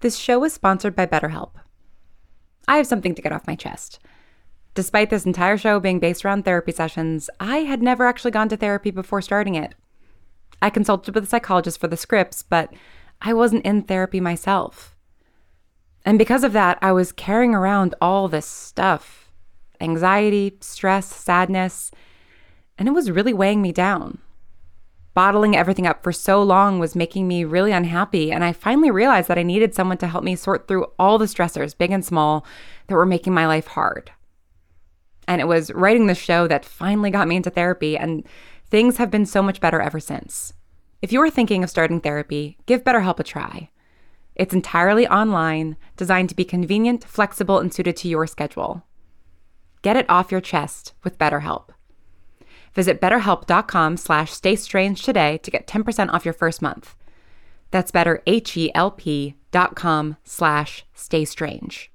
This show is sponsored by BetterHelp. I have something to get off my chest. Despite this entire show being based around therapy sessions, I had never actually gone to therapy before starting it. I consulted with a psychologist for the scripts, but I wasn't in therapy myself. And because of that, I was carrying around all this stuff anxiety, stress, sadness, and it was really weighing me down bottling everything up for so long was making me really unhappy. And I finally realized that I needed someone to help me sort through all the stressors, big and small, that were making my life hard. And it was writing the show that finally got me into therapy, and things have been so much better ever since. If you are thinking of starting therapy, give BetterHelp a try. It's entirely online, designed to be convenient, flexible, and suited to your schedule. Get it off your chest with BetterHelp. Visit betterhelp.com slash staystrange today to get 10% off your first month. That's better, H-E-L-P dot com slash staystrange.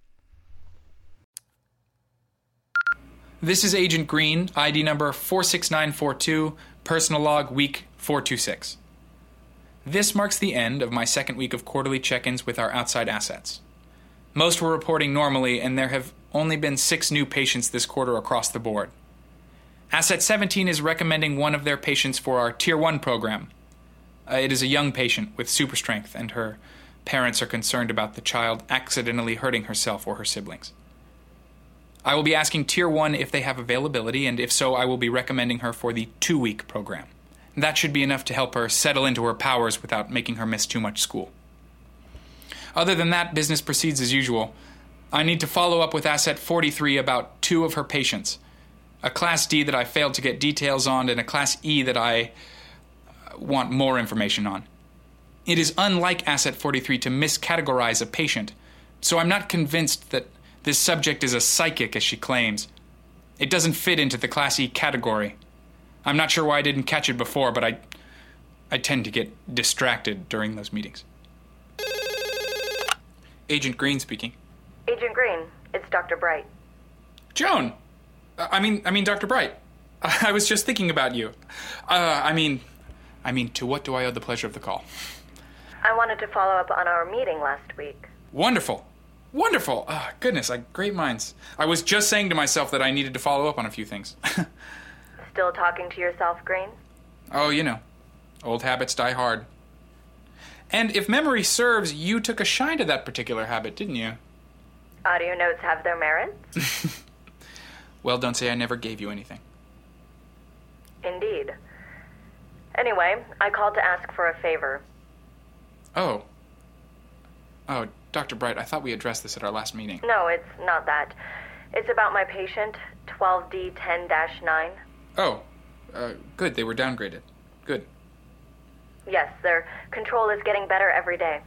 This is Agent Green, ID number 46942, personal log week 426. This marks the end of my second week of quarterly check ins with our outside assets. Most were reporting normally, and there have only been six new patients this quarter across the board. Asset 17 is recommending one of their patients for our Tier 1 program. Uh, it is a young patient with super strength, and her parents are concerned about the child accidentally hurting herself or her siblings. I will be asking Tier 1 if they have availability, and if so, I will be recommending her for the two week program. That should be enough to help her settle into her powers without making her miss too much school. Other than that, business proceeds as usual. I need to follow up with Asset 43 about two of her patients a Class D that I failed to get details on, and a Class E that I uh, want more information on. It is unlike Asset 43 to miscategorize a patient, so I'm not convinced that this subject is a psychic as she claims. It doesn't fit into the Class E category. I'm not sure why I didn't catch it before, but I, I tend to get distracted during those meetings. Agent Green speaking. Agent Green, it's Dr. Bright. Joan! I mean, I mean, Dr. Bright. I was just thinking about you. Uh, I mean, I mean, to what do I owe the pleasure of the call? I wanted to follow up on our meeting last week. Wonderful. Wonderful. Oh, goodness, I, great minds. I was just saying to myself that I needed to follow up on a few things. Still talking to yourself, Green? Oh, you know, old habits die hard. And if memory serves, you took a shine to that particular habit, didn't you? Audio notes have their merits. Well, don't say I never gave you anything. Indeed. Anyway, I called to ask for a favor. Oh. Oh, Dr. Bright, I thought we addressed this at our last meeting. No, it's not that. It's about my patient, 12D 10 9. Oh, uh, good. They were downgraded. Good. Yes, their control is getting better every day.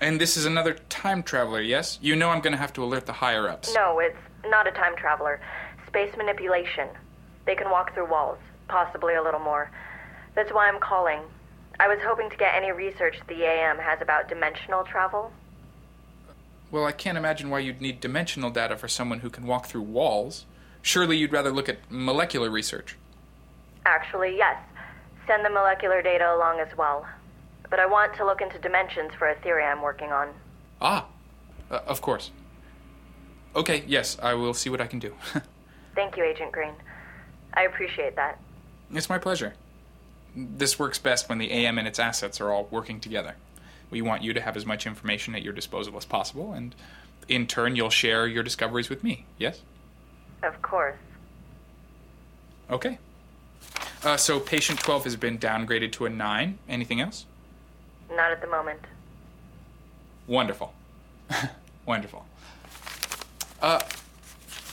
And this is another time traveler, yes? You know I'm going to have to alert the higher ups. No, it's not a time traveler. Space manipulation. They can walk through walls, possibly a little more. That's why I'm calling. I was hoping to get any research the AM has about dimensional travel. Well, I can't imagine why you'd need dimensional data for someone who can walk through walls. Surely you'd rather look at molecular research. Actually, yes. Send the molecular data along as well. But I want to look into dimensions for a theory I'm working on. Ah, uh, of course. Okay, yes, I will see what I can do. Thank you, Agent Green. I appreciate that. It's my pleasure. This works best when the AM and its assets are all working together. We want you to have as much information at your disposal as possible, and in turn, you'll share your discoveries with me, yes? Of course. Okay. Uh, so, patient 12 has been downgraded to a 9. Anything else? Not at the moment. Wonderful. Wonderful. Uh,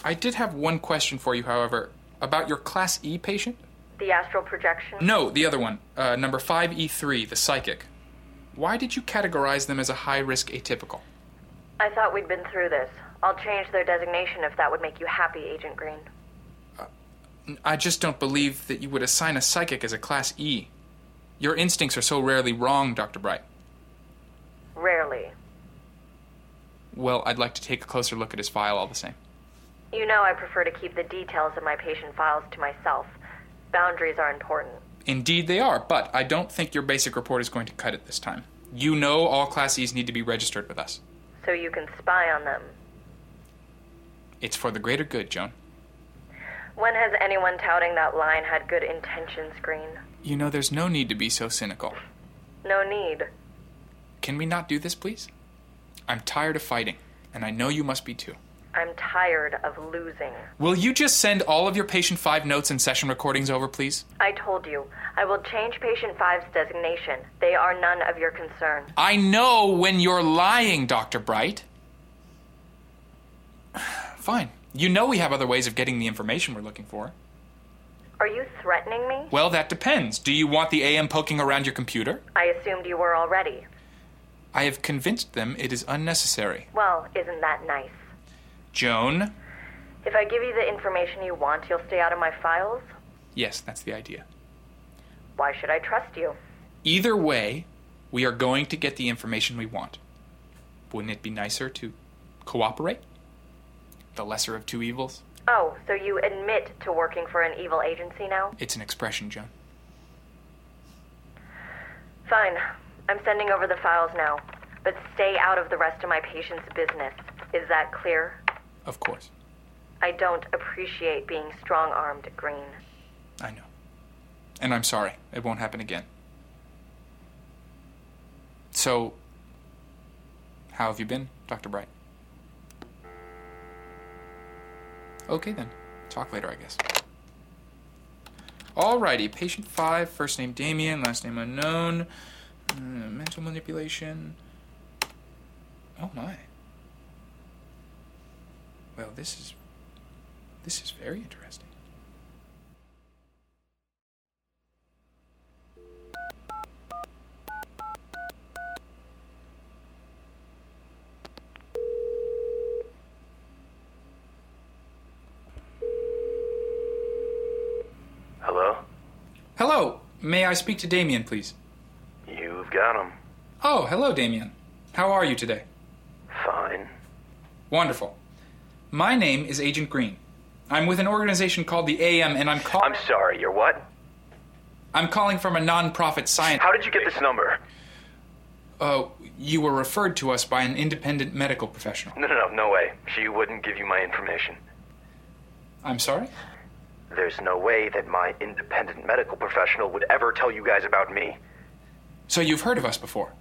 I did have one question for you, however, about your Class E patient. The astral projection? No, the other one, uh, number 5E3, the psychic. Why did you categorize them as a high risk atypical? I thought we'd been through this. I'll change their designation if that would make you happy, Agent Green. Uh, I just don't believe that you would assign a psychic as a Class E. Your instincts are so rarely wrong, Dr. Bright. Rarely. Well, I'd like to take a closer look at his file all the same. You know I prefer to keep the details of my patient files to myself. Boundaries are important. Indeed, they are, but I don't think your basic report is going to cut it this time. You know all Class E's need to be registered with us. So you can spy on them. It's for the greater good, Joan. When has anyone touting that line had good intentions, Green? You know, there's no need to be so cynical. No need. Can we not do this, please? I'm tired of fighting, and I know you must be too. I'm tired of losing. Will you just send all of your patient 5 notes and session recordings over, please? I told you, I will change patient 5's designation. They are none of your concern. I know when you're lying, Dr. Bright. Fine. You know we have other ways of getting the information we're looking for. Are you threatening me? Well, that depends. Do you want the AM poking around your computer? I assumed you were already. I have convinced them it is unnecessary. Well, isn't that nice? Joan? If I give you the information you want, you'll stay out of my files? Yes, that's the idea. Why should I trust you? Either way, we are going to get the information we want. Wouldn't it be nicer to cooperate? The lesser of two evils? Oh, so you admit to working for an evil agency now? It's an expression, Joan. Fine. I'm sending over the files now. But stay out of the rest of my patient's business. Is that clear? Of course. I don't appreciate being strong armed, Green. I know. And I'm sorry. It won't happen again. So, how have you been, Dr. Bright? Okay, then. Talk later, I guess. Alrighty, patient 5, first name Damien, last name unknown, uh, mental manipulation. Oh my. Well, this is. This is very interesting. Hello? Hello, may I speak to Damien, please? Got him. Oh, hello, Damien. How are you today? Fine. Wonderful. My name is Agent Green. I'm with an organization called the AM, and I'm call- I'm sorry, you're what? I'm calling from a non-profit science. How did you get this number? Oh, you were referred to us by an independent medical professional. No, no, no, no way. She wouldn't give you my information. I'm sorry? There's no way that my independent medical professional would ever tell you guys about me. So you've heard of us before?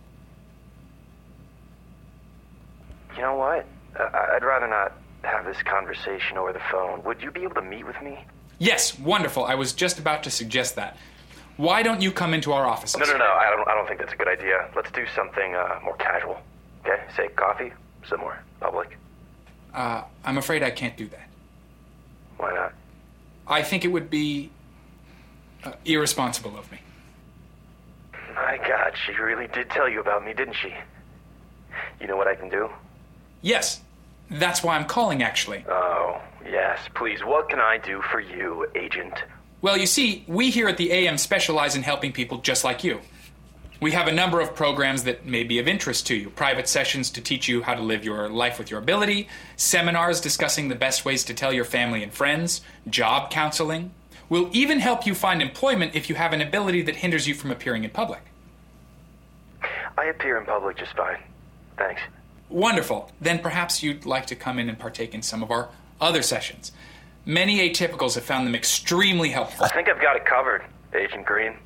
You know what? I'd rather not have this conversation over the phone. Would you be able to meet with me? Yes, wonderful. I was just about to suggest that. Why don't you come into our offices? No, no, no. I don't. I don't think that's a good idea. Let's do something uh, more casual. Okay? Say coffee somewhere public. Uh, I'm afraid I can't do that. Why not? I think it would be uh, irresponsible of me. My God, she really did tell you about me, didn't she? You know what I can do? Yes, that's why I'm calling, actually. Oh, yes. Please, what can I do for you, Agent? Well, you see, we here at the AM specialize in helping people just like you. We have a number of programs that may be of interest to you private sessions to teach you how to live your life with your ability, seminars discussing the best ways to tell your family and friends, job counseling. We'll even help you find employment if you have an ability that hinders you from appearing in public. I appear in public just fine. Thanks. Wonderful. Then perhaps you'd like to come in and partake in some of our other sessions. Many atypicals have found them extremely helpful. I think I've got it covered, Agent Green.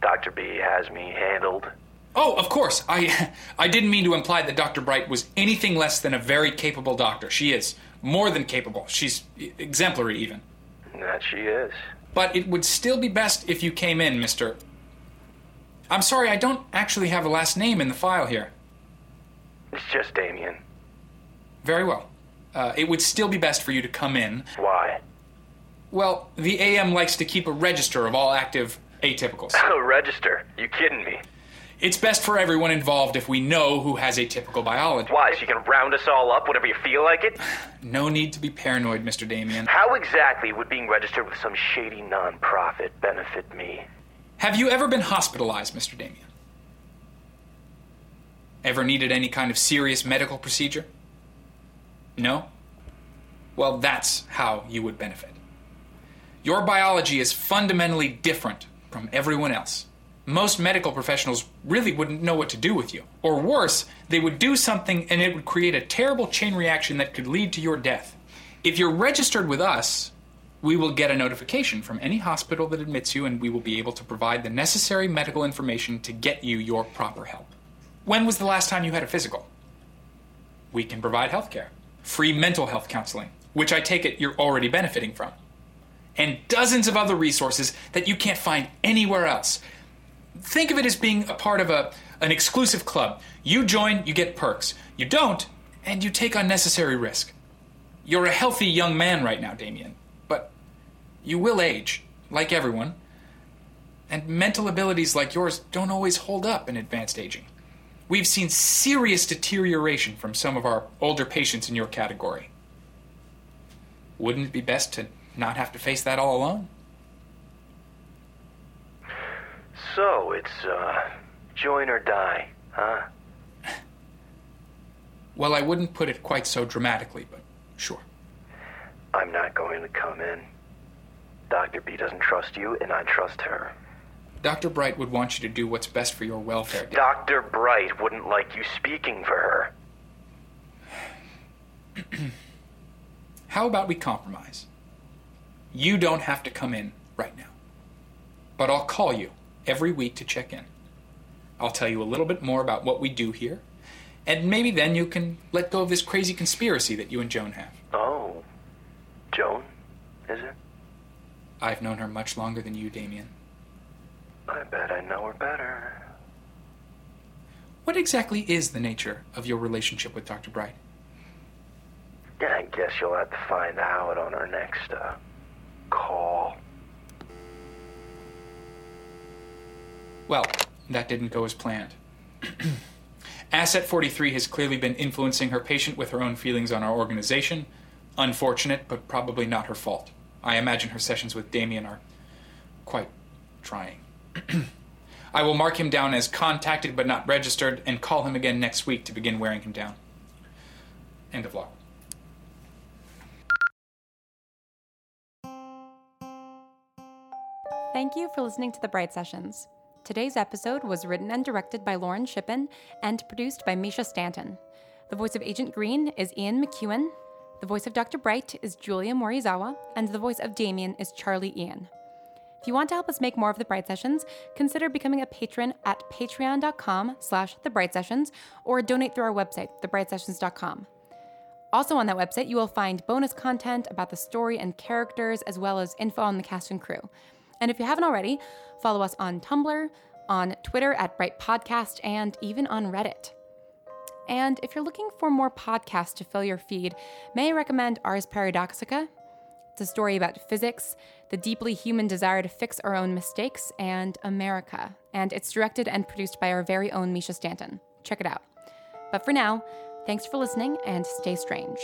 Dr. B has me handled. Oh, of course. I I didn't mean to imply that Dr. Bright was anything less than a very capable doctor. She is more than capable. She's exemplary even. That she is. But it would still be best if you came in, Mr. I'm sorry, I don't actually have a last name in the file here. It's just Damien. Very well. Uh, it would still be best for you to come in. Why? Well, the AM likes to keep a register of all active atypicals. Oh, register. You kidding me? It's best for everyone involved if we know who has atypical biology. Why? So you can round us all up whenever you feel like it? No need to be paranoid, Mr. Damien. How exactly would being registered with some shady nonprofit benefit me? Have you ever been hospitalized, Mr. Damien? Ever needed any kind of serious medical procedure? No? Well, that's how you would benefit. Your biology is fundamentally different from everyone else. Most medical professionals really wouldn't know what to do with you. Or worse, they would do something and it would create a terrible chain reaction that could lead to your death. If you're registered with us, we will get a notification from any hospital that admits you and we will be able to provide the necessary medical information to get you your proper help. When was the last time you had a physical? We can provide health care, free mental health counseling, which I take it you're already benefiting from, and dozens of other resources that you can't find anywhere else. Think of it as being a part of a, an exclusive club. You join, you get perks. You don't, and you take unnecessary risk. You're a healthy young man right now, Damien, you will age, like everyone. And mental abilities like yours don't always hold up in advanced aging. We've seen serious deterioration from some of our older patients in your category. Wouldn't it be best to not have to face that all alone? So it's, uh, join or die, huh? Well, I wouldn't put it quite so dramatically, but sure. I'm not going to come in. Dr. B doesn't trust you, and I trust her. Dr. Bright would want you to do what's best for your welfare. Dr. Bright wouldn't like you speaking for her. How about we compromise? You don't have to come in right now. But I'll call you every week to check in. I'll tell you a little bit more about what we do here, and maybe then you can let go of this crazy conspiracy that you and Joan have. Oh. Joan, is it? I've known her much longer than you, Damien. I bet I know her better. What exactly is the nature of your relationship with Dr. Bright? Yeah, I guess you'll have to find out on our next, uh, call. Well, that didn't go as planned. Asset 43 has clearly been influencing her patient with her own feelings on our organization. Unfortunate, but probably not her fault. I imagine her sessions with Damien are quite trying. I will mark him down as contacted but not registered and call him again next week to begin wearing him down. End of log. Thank you for listening to the Bright Sessions. Today's episode was written and directed by Lauren Shippen and produced by Mischa Stanton. The voice of Agent Green is Ian McQuown. The voice of Dr. Bright is Julia Morizawa, and the voice of Damien is Charlie Ian. If you want to help us make more of the Bright Sessions, consider becoming a patron at patreon.com slash the Bright Sessions or donate through our website, thebrightsessions.com. Also on that website, you will find bonus content about the story and characters, as well as info on the cast and crew. And if you haven't already, follow us on Tumblr, on Twitter at Bright Podcast, and even on Reddit. And if you're looking for more podcasts to fill your feed, may I recommend Ars Paradoxica? It's a story about physics, the deeply human desire to fix our own mistakes, and America. And it's directed and produced by our very own Mischa Stanton. Check it out. But for now, thanks for listening and stay strange.